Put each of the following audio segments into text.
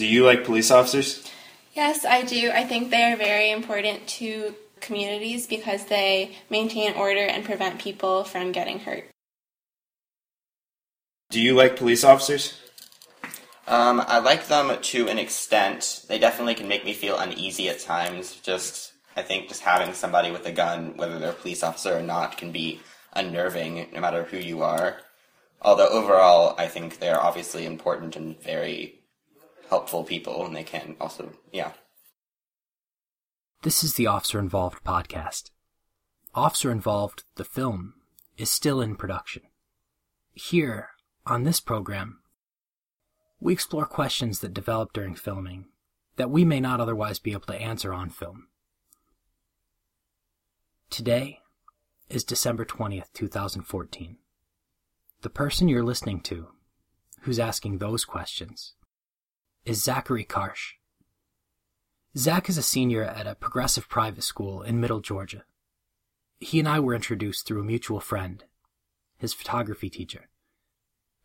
Do you like police officers? Yes, I do. I think they are very important to communities because they maintain order and prevent people from getting hurt. Do you like police officers? Um, I like them to an extent. They definitely can make me feel uneasy at times. Just, I think just having somebody with a gun, whether they're a police officer or not, can be unnerving no matter who you are. Although overall, I think they're obviously important and very helpful people, and they can also, yeah. This is the Officer Involved podcast. Officer Involved, the film, is still in production. Here, on this program, we explore questions that develop during filming that we may not otherwise be able to answer on film. Today is December 20th, 2014. The person you're listening to, who's asking those questions, is Zachary Karsh. Zach is a senior at a progressive private school in Middle Georgia. He and I were introduced through a mutual friend, his photography teacher,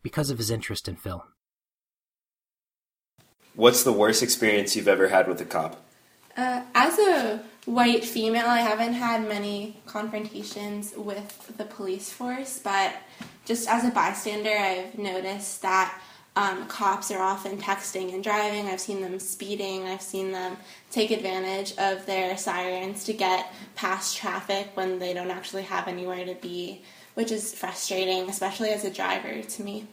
because of his interest in film. What's the worst experience you've ever had with a cop? Uh, as a white female, I haven't had many confrontations with the police force, but just as a bystander, I've noticed that um, cops are often texting and driving. I've seen them speeding. I've seen them take advantage of their sirens to get past traffic when they don't actually have anywhere to be, which is frustrating, especially as a driver to me.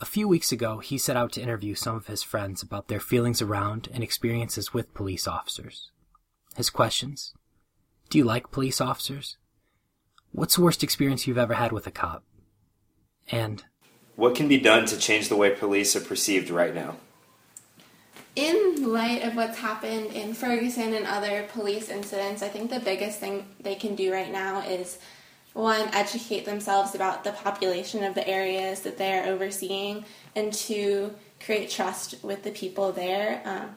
A few weeks ago, he set out to interview some of his friends about their feelings around and experiences with police officers. His questions Do you like police officers? What's the worst experience you've ever had with a cop? And What can be done to change the way police are perceived right now? In light of what's happened in Ferguson and other police incidents, I think the biggest thing they can do right now is one, educate themselves about the population of the areas that they're overseeing, and two, create trust with the people there. Um,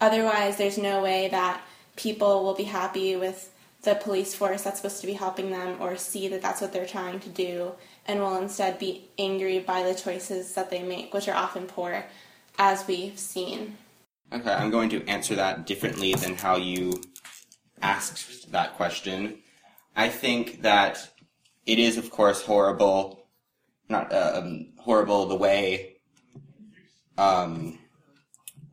otherwise, there's no way that people will be happy with the police force that's supposed to be helping them or see that that's what they're trying to do and will instead be angry by the choices that they make, which are often poor, as we've seen. Okay, I'm going to answer that differently than how you asked that question. I think that it is, of course, horrible, not uh, um, horrible the way um,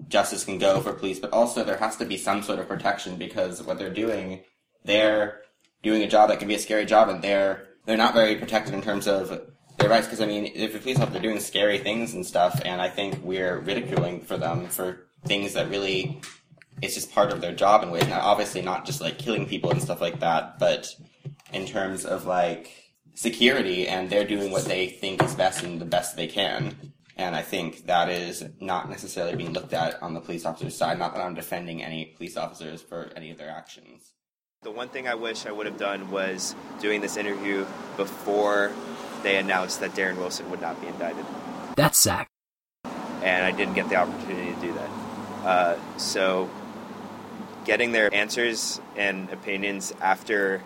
justice can go for police, but also there has to be some sort of protection because what they're doing, they're doing a job that can be a scary job, and they're they're not very protected in terms of their rights. Because I mean, if a police officer are doing scary things and stuff, and I think we're ridiculing for them for things that really it's just part of their job in ways. Now, obviously, not just like killing people and stuff like that, but in terms of like security, and they're doing what they think is best and the best they can. And I think that is not necessarily being looked at on the police officer's side. Not that I'm defending any police officers for any of their actions. The one thing I wish I would have done was doing this interview before they announced that Darren Wilson would not be indicted. that's Zach. And I didn't get the opportunity to do that. Uh, so, getting their answers and opinions after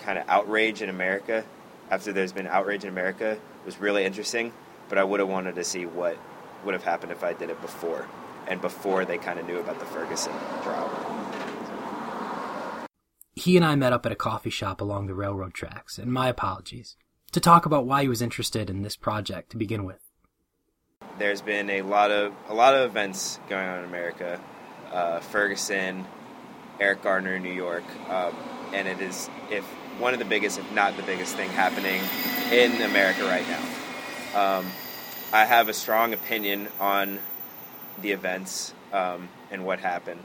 kind of outrage in America, after there's been outrage in America, was really interesting. But I would have wanted to see what would have happened if I did it before, and before they kind of knew about the Ferguson trial. He and I met up at a coffee shop along the railroad tracks, and my apologies, to talk about why he was interested in this project to begin with. There's been a lot of a lot of events going on in America, uh, Ferguson, Eric Garner in New York, um, and it is if one of the biggest, if not the biggest thing happening in America right now. Um, I have a strong opinion on the events um, and what happened,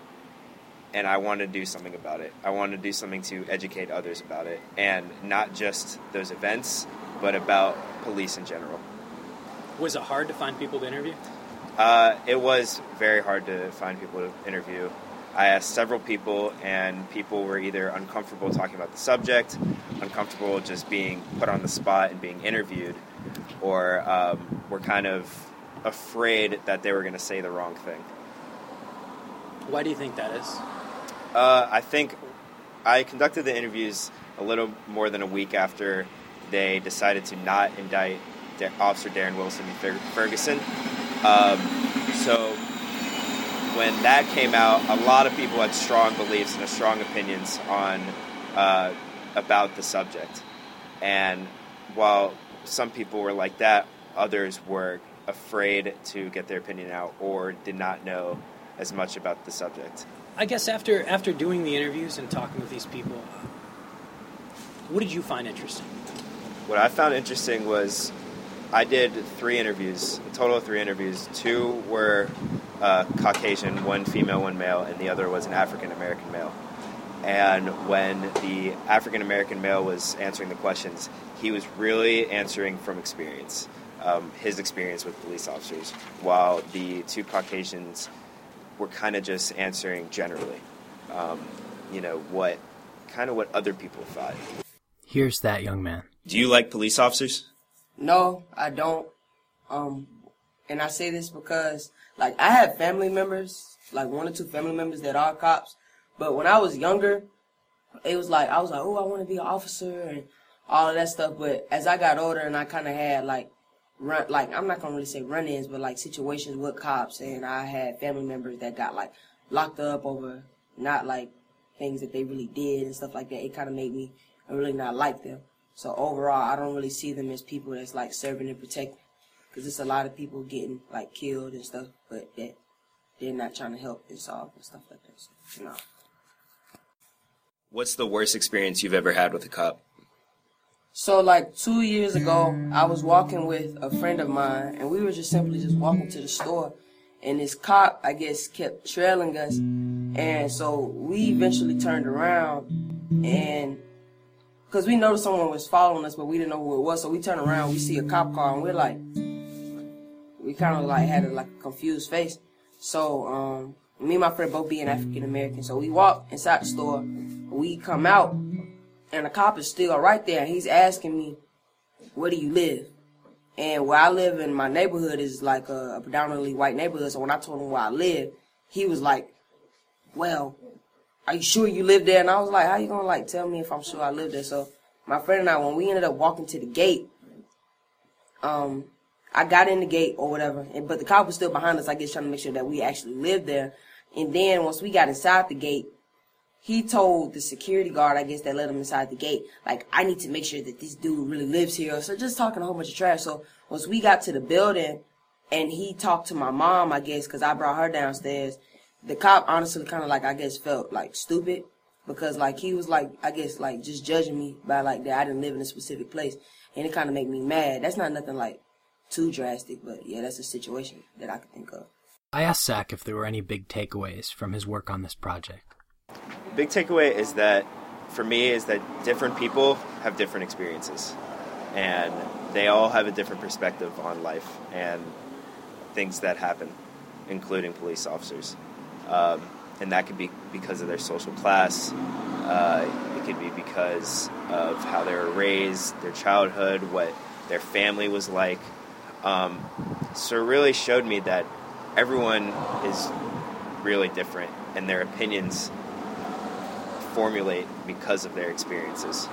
and I want to do something about it. I want to do something to educate others about it, and not just those events, but about police in general. Was it hard to find people to interview? Uh, it was very hard to find people to interview. I asked several people, and people were either uncomfortable talking about the subject, uncomfortable just being put on the spot and being interviewed, or um, were kind of afraid that they were going to say the wrong thing. Why do you think that is? Uh, I think I conducted the interviews a little more than a week after they decided to not indict Officer Darren Wilson and Fer- Ferguson. Um, so when that came out, a lot of people had strong beliefs and strong opinions on uh, about the subject. And while some people were like that, others were afraid to get their opinion out or did not know as much about the subject. I guess after after doing the interviews and talking with these people, what did you find interesting? What I found interesting was I did three interviews, a total of three interviews. Two were uh, Caucasian, one female, one male, and the other was an African American male. And when the African American male was answering the questions, he was really answering from experience, um, his experience with police officers, while the two Caucasians were kind of just answering generally, um, you know, what kind of what other people thought. Here's that young man. Do you like police officers? No, I don't. Um, and I say this because, like, I have family members, like one or two family members that are cops. But when I was younger, it was like I was like, oh, I want to be an officer and all of that stuff. But as I got older and I kind of had like run, like I'm not gonna really say run-ins, but like situations with cops, and I had family members that got like locked up over not like things that they really did and stuff like that. It kind of made me really not like them. So overall, I don't really see them as people that's like serving and protecting, because it's a lot of people getting like killed and stuff, but that they're not trying to help and solve and stuff like that. So, know. What's the worst experience you've ever had with a cop? So like two years ago, I was walking with a friend of mine, and we were just simply just walking to the store, and this cop, I guess, kept trailing us, and so we eventually turned around, and because we noticed someone was following us, but we didn't know who it was, so we turned around, we see a cop car, and we're like, we kind of like had a like confused face. So um, me and my friend both being African American, so we walk inside the store, we come out, and the cop is still right there. and He's asking me, "Where do you live?" And where I live in my neighborhood is like a, a predominantly white neighborhood. So when I told him where I live, he was like, "Well, are you sure you live there?" And I was like, "How you gonna like tell me if I'm sure I live there?" So my friend and I, when we ended up walking to the gate, um, I got in the gate or whatever, and but the cop was still behind us. I guess trying to make sure that we actually lived there. And then once we got inside the gate, he told the security guard, I guess, that let him inside the gate, like, I need to make sure that this dude really lives here. So just talking a whole bunch of trash. So once we got to the building and he talked to my mom, I guess, because I brought her downstairs, the cop honestly kind of like, I guess, felt like stupid because like he was like, I guess, like just judging me by like that I didn't live in a specific place. And it kind of made me mad. That's not nothing like too drastic, but yeah, that's a situation that I could think of. I asked Zach if there were any big takeaways from his work on this project. Big takeaway is that for me is that different people have different experiences, and they all have a different perspective on life and things that happen, including police officers. Um, and that could be because of their social class. Uh, it could be because of how they were raised, their childhood, what their family was like. Um, so it really showed me that everyone is really different, and their opinions formulate because of their experiences.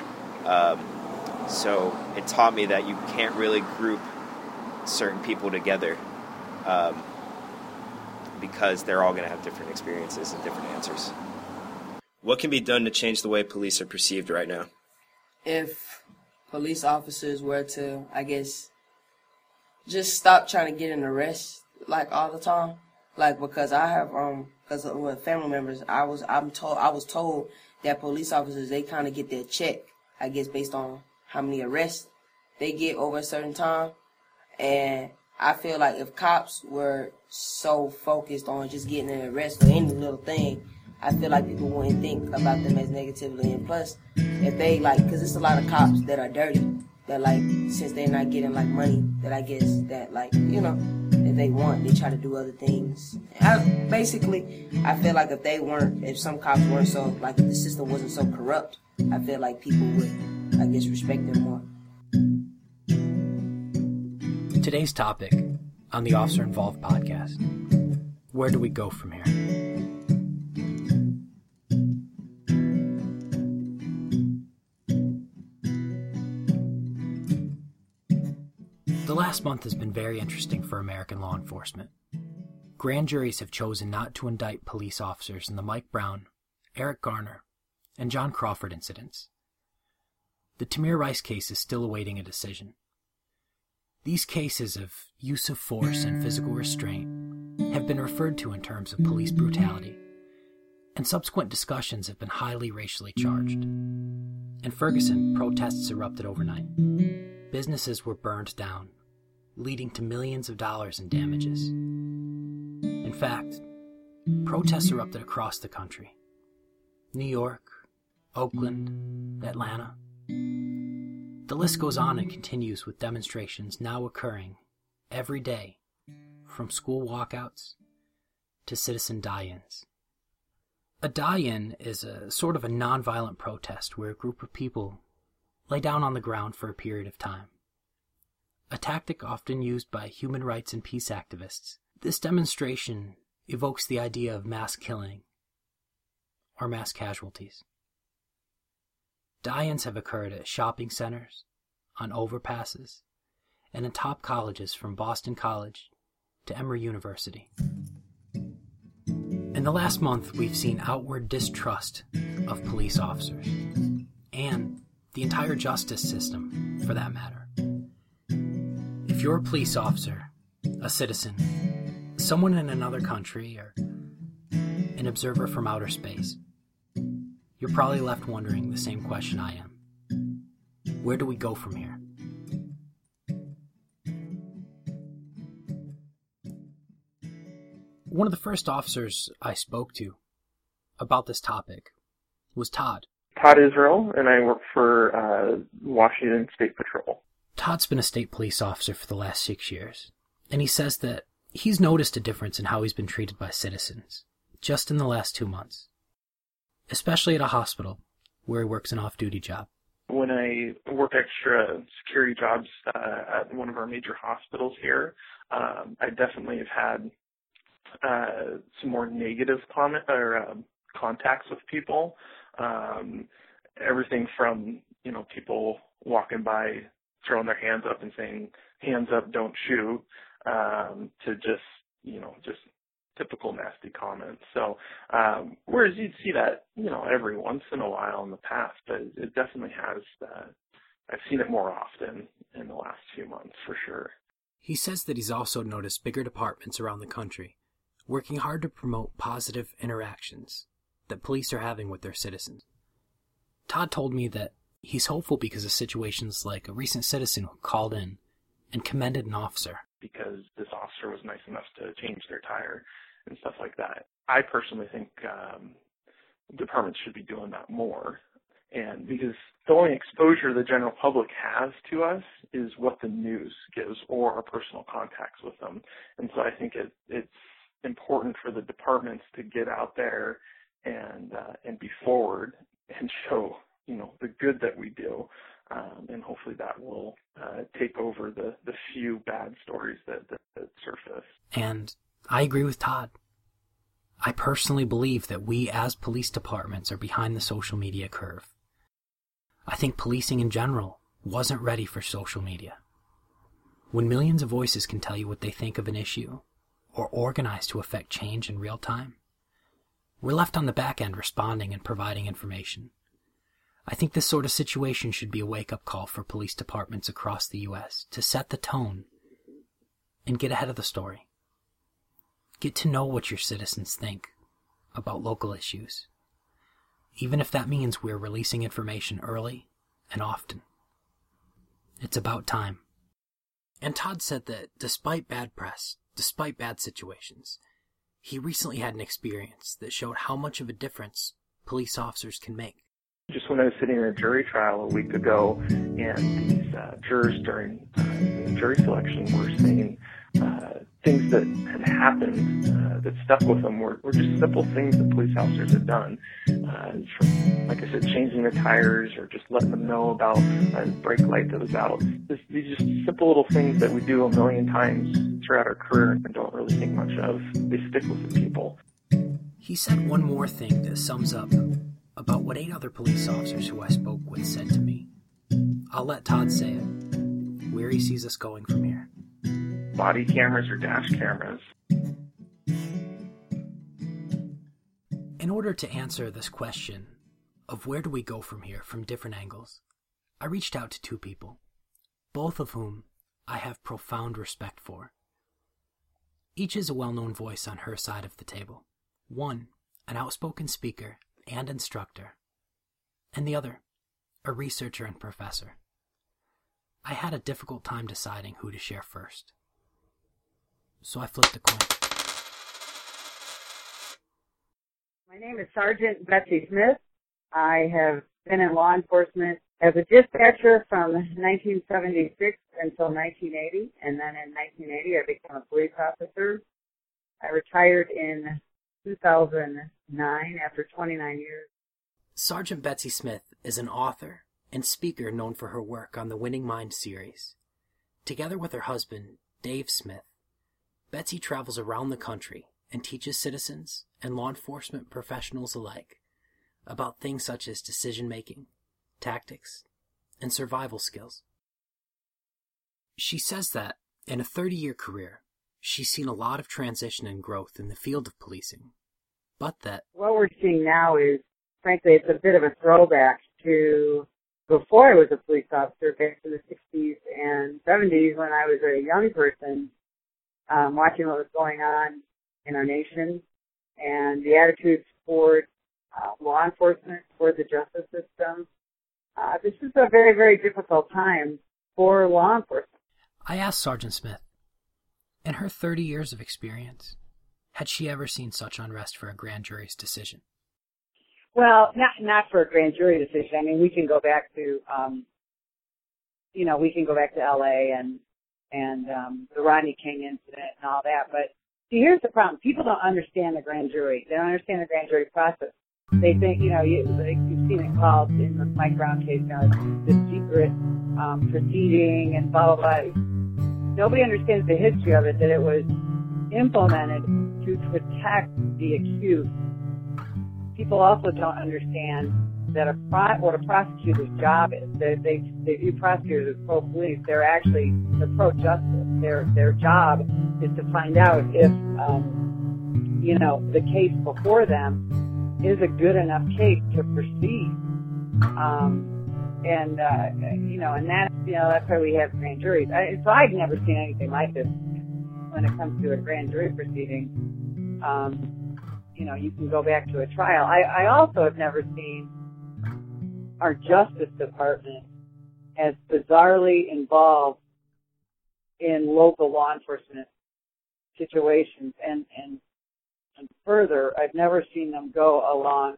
Um, so it taught me that you can't really group certain people together um, because they're all going to have different experiences and different answers. What can be done to change the way police are perceived right now? If police officers were to, I guess, just stop trying to get an arrest like all the time, like because I have um because with family members, I was I'm told I was told that police officers they kind of get their check, I guess, based on how many arrests they get over a certain time, and I feel like if cops were so focused on just getting an arrest for any little thing, I feel like people wouldn't think about them as negatively. And plus, if they like, because it's a lot of cops that are dirty, that like, since they're not getting like money, that I guess that like, you know, they want, they try to do other things. I, basically, I feel like if they weren't, if some cops weren't so, like if the system wasn't so corrupt, I feel like people would, I guess, respect them more. Today's topic on the Officer Involved podcast Where do we go from here? The last month has been very interesting for American law enforcement. grand juries have chosen not to indict police officers in the Mike Brown, Eric Garner, and John Crawford incidents. The Tamir Rice case is still awaiting a decision. These cases of use of force and physical restraint have been referred to in terms of police brutality, and subsequent discussions have been highly racially charged. In Ferguson, protests erupted overnight. Businesses were burned down, leading to millions of dollars in damages. In fact, protests erupted across the country New York, Oakland, Atlanta. The list goes on and continues with demonstrations now occurring every day, from school walkouts to citizen die ins. A die in is a sort of a nonviolent protest where a group of people lay down on the ground for a period of time. A tactic often used by human rights and peace activists, this demonstration evokes the idea of mass killing or mass casualties. Die ins have occurred at shopping centers, on overpasses, and in top colleges from Boston College to Emory University. In the last month, we've seen outward distrust of police officers and the entire justice system, for that matter. If you're a police officer, a citizen, someone in another country, or an observer from outer space, you're probably left wondering the same question I am. Where do we go from here? One of the first officers I spoke to about this topic was Todd. Todd Israel, and I work for uh, Washington State Patrol. Todd's been a state police officer for the last six years, and he says that he's noticed a difference in how he's been treated by citizens just in the last two months, especially at a hospital where he works an off duty job. When I work extra security jobs uh, at one of our major hospitals here, um, I definitely have had uh, some more negative comment or uh, contacts with people. Um, everything from you know people walking by throwing their hands up and saying hands up, don't shoot, um, to just you know just typical nasty comments. So um, whereas you'd see that you know every once in a while in the past, but it definitely has. Uh, I've seen it more often in the last few months for sure. He says that he's also noticed bigger departments around the country working hard to promote positive interactions that police are having with their citizens. Todd told me that he's hopeful because of situations like a recent citizen who called in and commended an officer. Because this officer was nice enough to change their tire and stuff like that. I personally think um, departments should be doing that more. And because the only exposure the general public has to us is what the news gives or our personal contacts with them. And so I think it, it's important for the departments to get out there and uh, and be forward and show you know the good that we do, um, and hopefully that will uh, take over the the few bad stories that, that, that surface. And I agree with Todd. I personally believe that we as police departments are behind the social media curve. I think policing in general wasn't ready for social media. When millions of voices can tell you what they think of an issue, or organize to affect change in real time. We're left on the back end responding and providing information. I think this sort of situation should be a wake up call for police departments across the U.S. to set the tone and get ahead of the story. Get to know what your citizens think about local issues, even if that means we're releasing information early and often. It's about time. And Todd said that despite bad press, despite bad situations. He recently had an experience that showed how much of a difference police officers can make. Just when I was sitting in a jury trial a week ago, and these uh, jurors during uh, jury selection were saying uh, things that had happened uh, that stuck with them were, were just simple things that police officers had done. Uh, from, like I said, changing the tires or just letting them know about a brake light that was out. This, these just simple little things that we do a million times throughout our career and don't really think much of. They stick with the people. He said one more thing that sums up about what eight other police officers who I spoke with said to me. I'll let Todd say it, where he sees us going from here body cameras or dash cameras. In order to answer this question of where do we go from here from different angles, I reached out to two people, both of whom I have profound respect for. Each is a well known voice on her side of the table. One, an outspoken speaker and instructor, and the other, a researcher and professor. I had a difficult time deciding who to share first. So I flipped a coin. My name is Sergeant Betsy Smith. I have been in law enforcement as a dispatcher from 1976 until 1980, and then in 1980 I became a police officer. I retired in 2009 after 29 years. Sergeant Betsy Smith is an author and speaker known for her work on the Winning Mind series. Together with her husband, Dave Smith, Betsy travels around the country and teaches citizens and law enforcement professionals alike about things such as decision making, tactics, and survival skills. She says that in a 30 year career, she's seen a lot of transition and growth in the field of policing, but that what we're seeing now is, frankly, it's a bit of a throwback to before I was a police officer back in the 60s and 70s when I was a young person, um, watching what was going on in our nation and the attitudes toward uh, law enforcement, toward the justice system. Uh, this is a very, very difficult time for law enforcement. I asked Sergeant Smith, in her 30 years of experience, had she ever seen such unrest for a grand jury's decision? Well, not not for a grand jury decision. I mean, we can go back to, um, you know, we can go back to L.A. and and um, the Rodney King incident and all that. But see, here's the problem: people don't understand the grand jury. They don't understand the grand jury process. They think, you know, you, you've seen it called in the Mike Brown case, you know, the secret um, proceeding and blah blah blah. Nobody understands the history of it. That it was implemented to protect the accused people also don't understand that a pro- what a prosecutor's job is. They, they, they view prosecutors as pro police. They're actually they're pro justice. Their their job is to find out if um, you know the case before them is a good enough case to proceed. Um, and uh, you know, and that's you know that's why we have grand juries. I, so I've never seen anything like this when it comes to a grand jury proceeding. Um, you know, you can go back to a trial. I, I also have never seen our Justice Department as bizarrely involved in local law enforcement situations and, and, and further, I've never seen them go along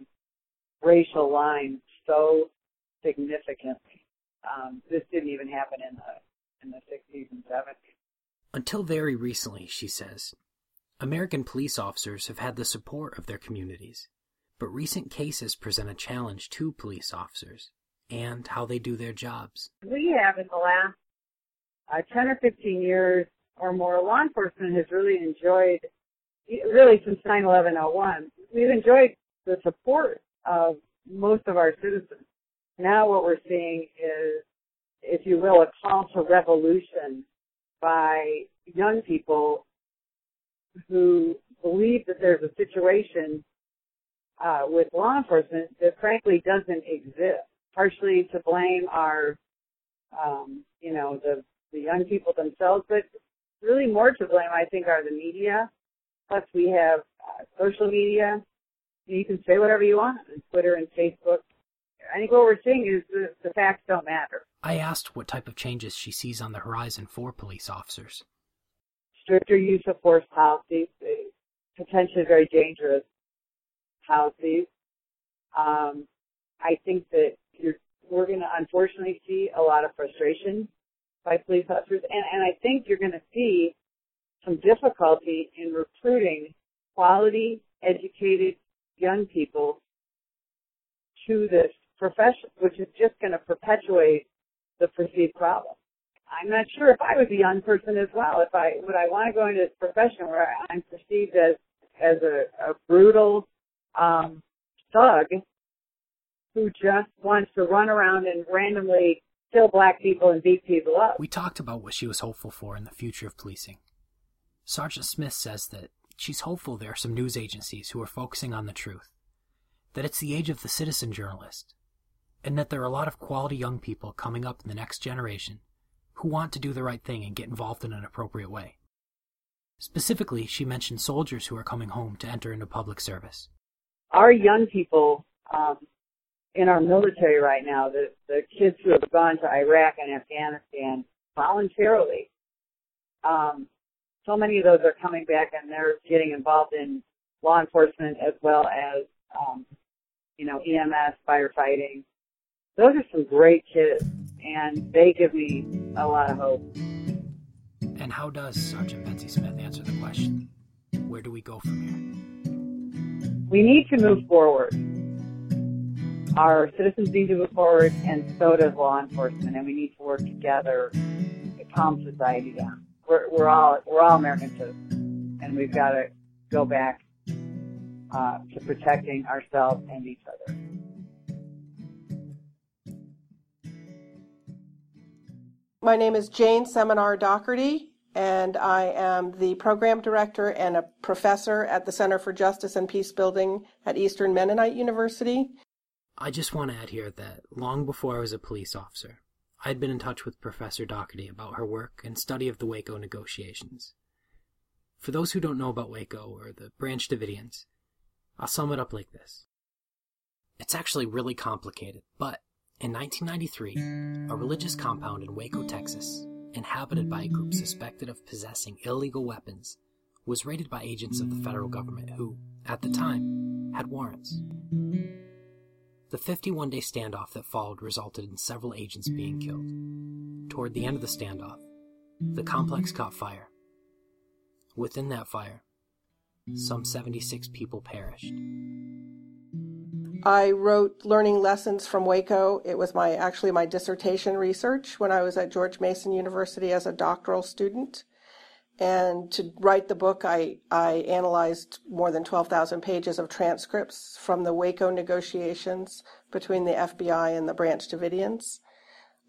racial lines so significantly. Um, this didn't even happen in the in the 60s and 70s. Until very recently, she says, American police officers have had the support of their communities, but recent cases present a challenge to police officers and how they do their jobs. We have in the last uh, 10 or 15 years or more, law enforcement has really enjoyed, really since 9-11-01, we've enjoyed the support of most of our citizens. Now what we're seeing is, if you will, a call to revolution by young people who believe that there's a situation uh, with law enforcement that frankly doesn't exist. Partially to blame are, um, you know, the the young people themselves, but really more to blame, I think, are the media. Plus, we have uh, social media. You can say whatever you want on Twitter and Facebook. I think what we're seeing is the, the facts don't matter. I asked what type of changes she sees on the horizon for police officers stricter use of force policies, potentially very dangerous policies. Um, I think that we're going to unfortunately see a lot of frustration by police officers, and, and I think you're going to see some difficulty in recruiting quality, educated young people to this profession, which is just going to perpetuate the perceived problem. I'm not sure if I was a young person as well. If I would I want to go into this profession where I'm perceived as as a, a brutal um, thug who just wants to run around and randomly kill black people and beat people up. We talked about what she was hopeful for in the future of policing. Sergeant Smith says that she's hopeful there are some news agencies who are focusing on the truth, that it's the age of the citizen journalist, and that there are a lot of quality young people coming up in the next generation who want to do the right thing and get involved in an appropriate way. Specifically, she mentioned soldiers who are coming home to enter into public service. Our young people um, in our military right now, the, the kids who have gone to Iraq and Afghanistan voluntarily, um, so many of those are coming back and they're getting involved in law enforcement as well as, um, you know, EMS, firefighting. Those are some great kids and they give me a lot of hope. And how does Sergeant Betsy Smith answer the question? Where do we go from here? We need to move forward. Our citizens need to move forward, and so does law enforcement, and we need to work together to calm society down. We're, we're all we're all American citizens, and we've got to go back uh, to protecting ourselves and each other. My name is Jayne Seminare Docherty, and I am the program director and a professor at the Center for Justice and Peace Building at Eastern Mennonite University. I just want to add here that long before I was a police officer, I had been in touch with Professor Docherty about her work and study of the Waco negotiations. For those who don't know about Waco or the Branch Davidians, I'll sum it up like this. It's actually really complicated, but in 1993, a religious compound in Waco, Texas, inhabited by a group suspected of possessing illegal weapons, was raided by agents of the federal government who, at the time, had warrants. The 51 day standoff that followed resulted in several agents being killed. Toward the end of the standoff, the complex caught fire. Within that fire, some 76 people perished. I wrote learning lessons from Waco. It was my actually my dissertation research when I was at George Mason University as a doctoral student. And to write the book, I, I analyzed more than 12,000 pages of transcripts from the Waco negotiations between the FBI and the Branch Davidians.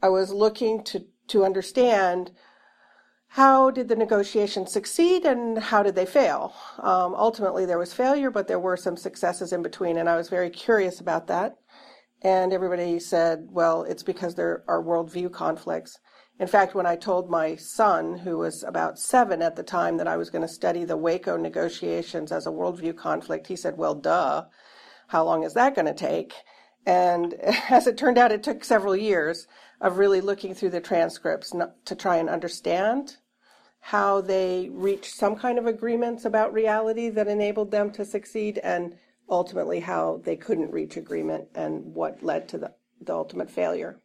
I was looking to, to understand how did the negotiations succeed and how did they fail? Um, ultimately, there was failure, but there were some successes in between, and I was very curious about that. And everybody said, well, it's because there are worldview conflicts. In fact, when I told my son, who was about seven at the time, that I was going to study the Waco negotiations as a worldview conflict, he said, well, duh. How long is that going to take? And as it turned out, it took several years of really looking through the transcripts to try and understand how they reached some kind of agreements about reality that enabled them to succeed, and ultimately how they couldn't reach agreement and what led to the, the ultimate failure.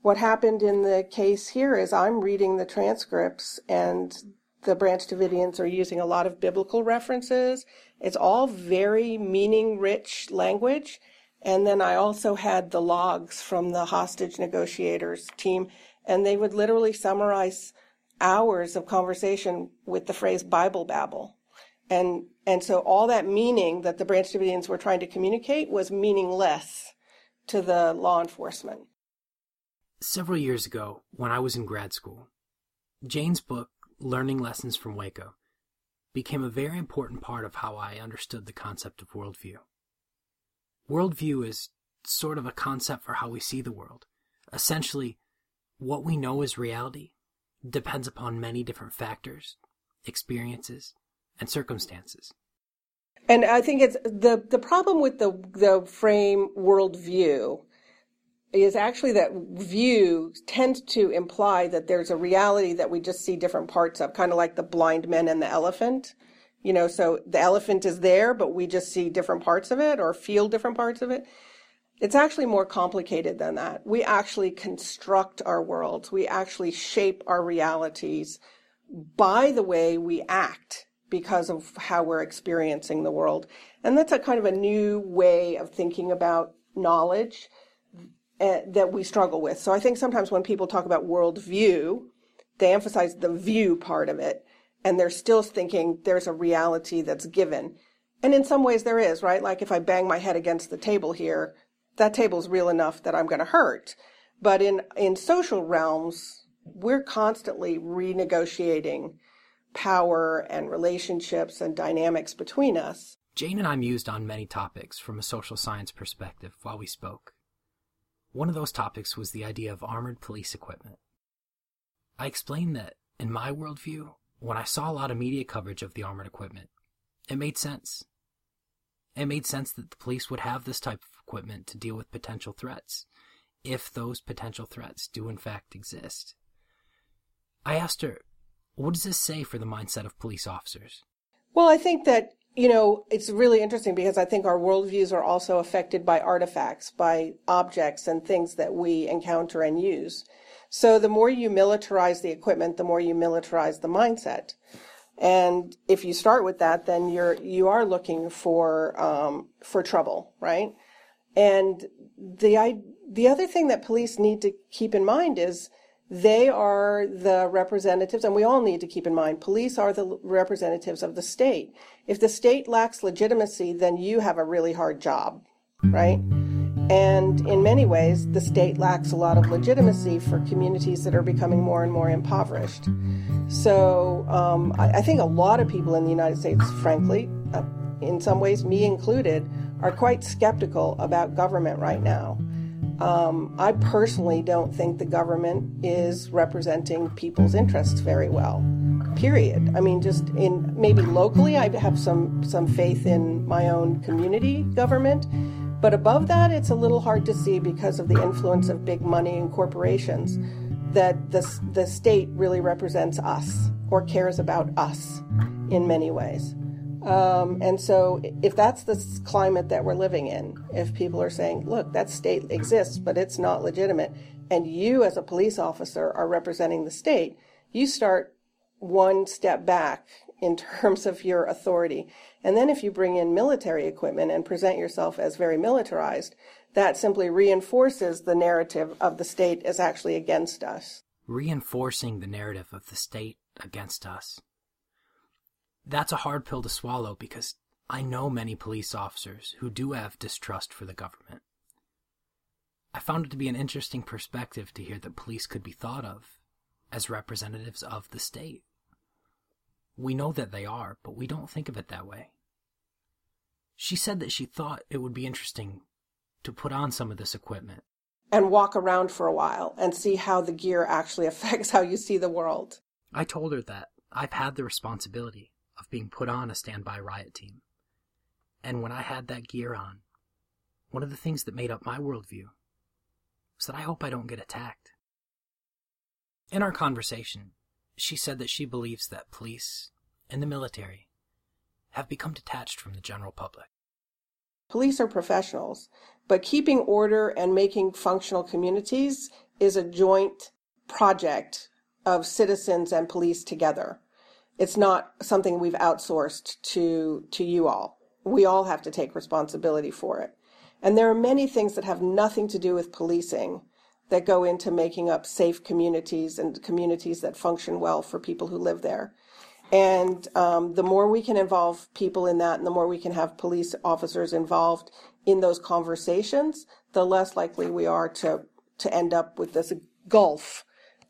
What happened in the case here is I'm reading the transcripts and the Branch Davidians are using a lot of biblical references. It's all very meaning rich language. And then I also had the logs from the hostage negotiators team, and they would literally summarize hours of conversation with the phrase Bible babble. And, and so all that meaning that the Branch Davidians were trying to communicate was meaningless to the law enforcement. Several years ago, when I was in grad school, Jayne's book, Learning Lessons from Waco, became a very important part of how I understood the concept of worldview. Worldview is sort of a concept for how we see the world. Essentially, what we know is reality depends upon many different factors, experiences, and circumstances. And I think it's the the problem with the the frame worldview is actually that view tends to imply that there's a reality that we just see different parts of, kind of like the blind men and the elephant. You know, so the elephant is there, but we just see different parts of it or feel different parts of it. It's actually more complicated than that. We actually construct our worlds. We actually shape our realities by the way we act because of how we're experiencing the world. And that's a kind of a new way of thinking about knowledge uh, that we struggle with. So I think sometimes when people talk about worldview, they emphasize the view part of it, and they're still thinking there's a reality that's given. And in some ways there is, right? Like if I bang my head against the table here, that table's real enough that I'm going to hurt. But in, in social realms, we're constantly renegotiating power and relationships and dynamics between us. Jayne and I mused on many topics from a social science perspective while we spoke. One of those topics was the idea of armored police equipment. I explained that, in my worldview, when I saw a lot of media coverage of the armored equipment, it made sense. It made sense that the police would have this type of equipment to deal with potential threats, if those potential threats do in fact exist. I asked her, what does this say for the mindset of police officers? Well, I think that, you know, it's really interesting because I think our worldviews are also affected by artifacts, by objects and things that we encounter and use. So the more you militarize the equipment, the more you militarize the mindset. And if you start with that, then you're you are looking for um, for trouble, right? And the the other thing that police need to keep in mind is they are the representatives, and we all need to keep in mind, police are the representatives of the state. If the state lacks legitimacy, then you have a really hard job, right? And in many ways, the state lacks a lot of legitimacy for communities that are becoming more and more impoverished. So um, I, I, think a lot of people in the United States, frankly, uh, in some ways, me included, are quite skeptical about government right now. Um, I personally don't think the government is representing people's interests very well. Period. I mean, just in maybe locally, I have some some faith in my own community government, but above that, it's a little hard to see because of the influence of big money and corporations. That the the state really represents us or cares about us in many ways. Um, and so, if that's the climate that we're living in, if people are saying, look, that state exists, but it's not legitimate, and you as a police officer are representing the state, you start one step back in terms of your authority. And then if you bring in military equipment and present yourself as very militarized, that simply reinforces the narrative of the state as actually against us. Reinforcing the narrative of the state against us. That's a hard pill to swallow because I know many police officers who do have distrust for the government. I found it to be an interesting perspective to hear that police could be thought of as representatives of the state. We know that they are, but we don't think of it that way. She said that she thought it would be interesting to put on some of this equipment and walk around for a while and see how the gear actually affects how you see the world. I told her that I've had the responsibility of being put on a standby riot team. And when I had that gear on, one of the things that made up my worldview was that I hope I don't get attacked. In our conversation, she said that she believes that police and the military have become detached from the general public. Police are professionals, but keeping order and making functional communities is a joint project of citizens and police together it's not something we've outsourced to to you all. We all have to take responsibility for it. And there are many things that have nothing to do with policing that go into making up safe communities and communities that function well for people who live there. And um, the more we can involve people in that, and the more we can have police officers involved in those conversations, the less likely we are to to end up with this gulf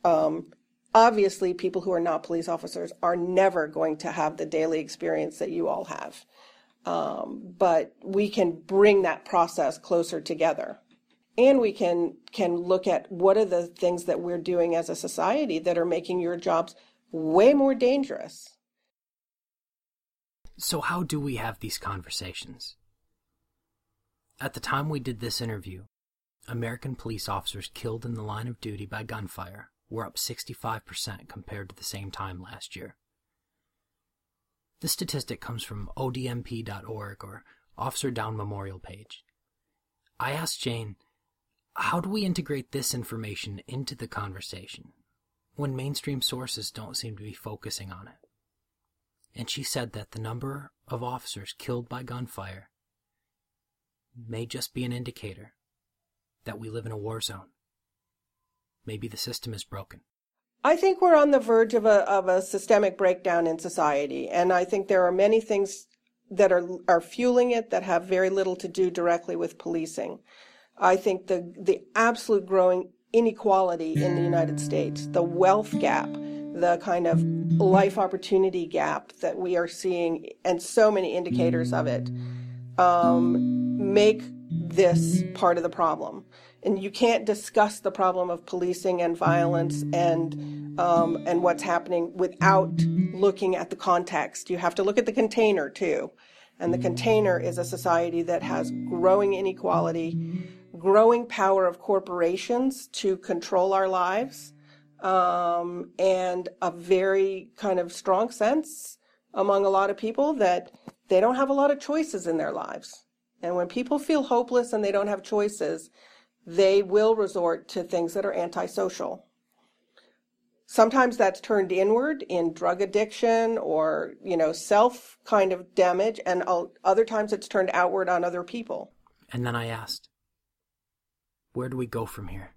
um, obviously people who are not police officers are never going to have the daily experience that you all have. Um, but we can bring that process closer together. And we can can look at what are the things that we're doing as a society that are making your jobs way more dangerous. So how do we have these conversations? At the time we did this interview, American police officers killed in the line of duty by gunfire were up 65% compared to the same time last year. This statistic comes from odmp.org or Officer Down Memorial page. I asked Jayne, how do we integrate this information into the conversation when mainstream sources don't seem to be focusing on it? And she said that the number of officers killed by gunfire may just be an indicator that we live in a war zone. Maybe the system is broken. I think we're on the verge of a of a systemic breakdown in society, and I think there are many things that are are fueling it that have very little to do directly with policing. I think the the absolute growing inequality in the United States, the wealth gap the kind of life opportunity gap that we are seeing, and so many indicators of it, um, make this part of the problem. And you can't discuss the problem of policing and violence and um, and what's happening without looking at the context. You have to look at the container too, and the container is a society that has growing inequality, growing power of corporations to control our lives, um, and a very kind of strong sense among a lot of people that they don't have a lot of choices in their lives. And when people feel hopeless and they don't have choices, they will resort to things that are antisocial. Sometimes that's turned inward in drug addiction or, you know, self kind of damage, and other times it's turned outward on other people. And then I asked, where do we go from here?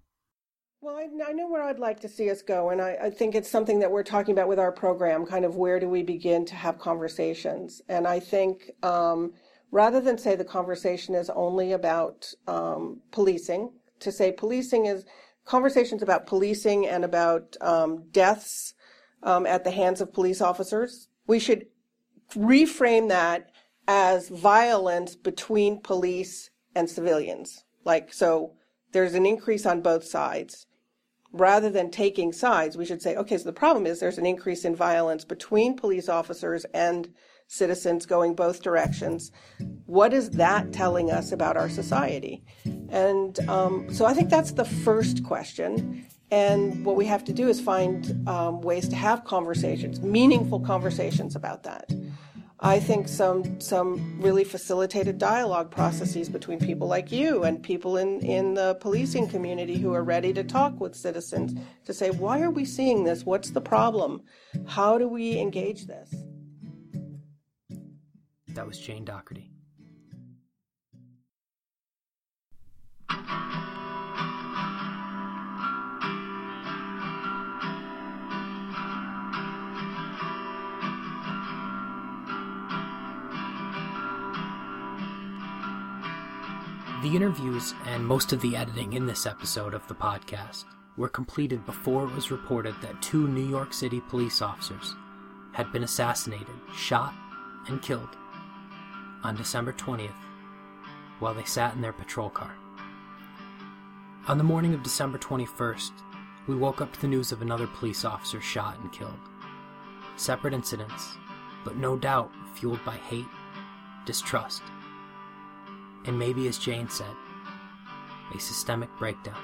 Well, I, I, know where I'd like to see us go, and I, I, think it's something that we're talking about with our program kind of where do we begin to have conversations. And I think um, rather than say the conversation is only about um, policing, to say policing is conversations about policing and about um, deaths um, at the hands of police officers, we should reframe that as violence between police and civilians. Like, so there's an increase on both sides rather than taking sides, we should say, okay, so the problem is there's an increase in violence between police officers and citizens going both directions. What is that telling us about our society? And um, so I think that's the first question. And what we have to do is find um, ways to have conversations, meaningful conversations about that. I think some some really facilitated dialogue processes between people like you and people in, in the policing community who are ready to talk with citizens to say, why are we seeing this? What's the problem? How do we engage this? That was Jayne Docherty. The interviews and most of the editing in this episode of the podcast were completed before it was reported that two New York City police officers had been assassinated, shot, and killed on December 20th while they sat in their patrol car. On the morning of December 21st, we woke up to the news of another police officer shot and killed. Separate incidents, but no doubt fueled by hate, distrust, and maybe, as Jayne said, a systemic breakdown.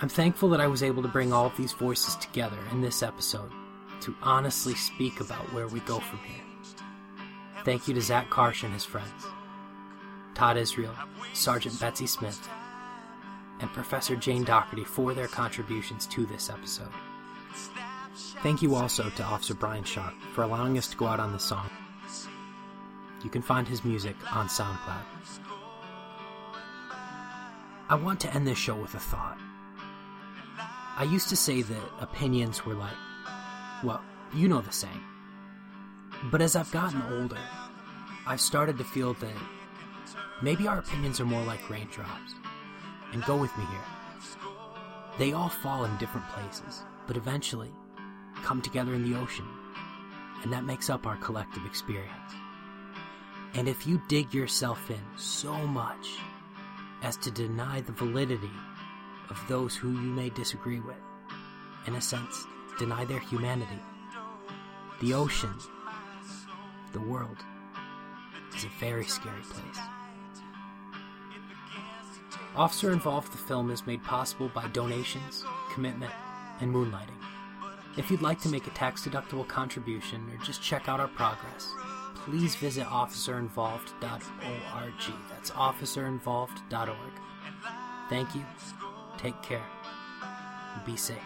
I'm thankful that I was able to bring all of these voices together in this episode to honestly speak about where we go from here. Thank you to Zach Karsh and his friends, Todd Israel, Sergeant Betsy Smith, and Professor Jayne Docherty for their contributions to this episode. Thank you also to Officer Brian Sharp for allowing us to go out on this song. You can find his music on SoundCloud. I want to end this show with a thought. I used to say that opinions were like, well, you know the saying. But as I've gotten older, I've started to feel that maybe our opinions are more like raindrops. And go with me here. They all fall in different places, but eventually come together in the ocean, and that makes up our collective experience. And if you dig yourself in so much as to deny the validity of those who you may disagree with, in a sense, deny their humanity, the ocean, the world, is a very scary place. Officer Involved the film is made possible by donations, commitment, and moonlighting. If you'd like to make a tax deductible contribution or just check out our progress, please visit officerinvolved.org. That's officerinvolved.org. Thank you, take care, be safe.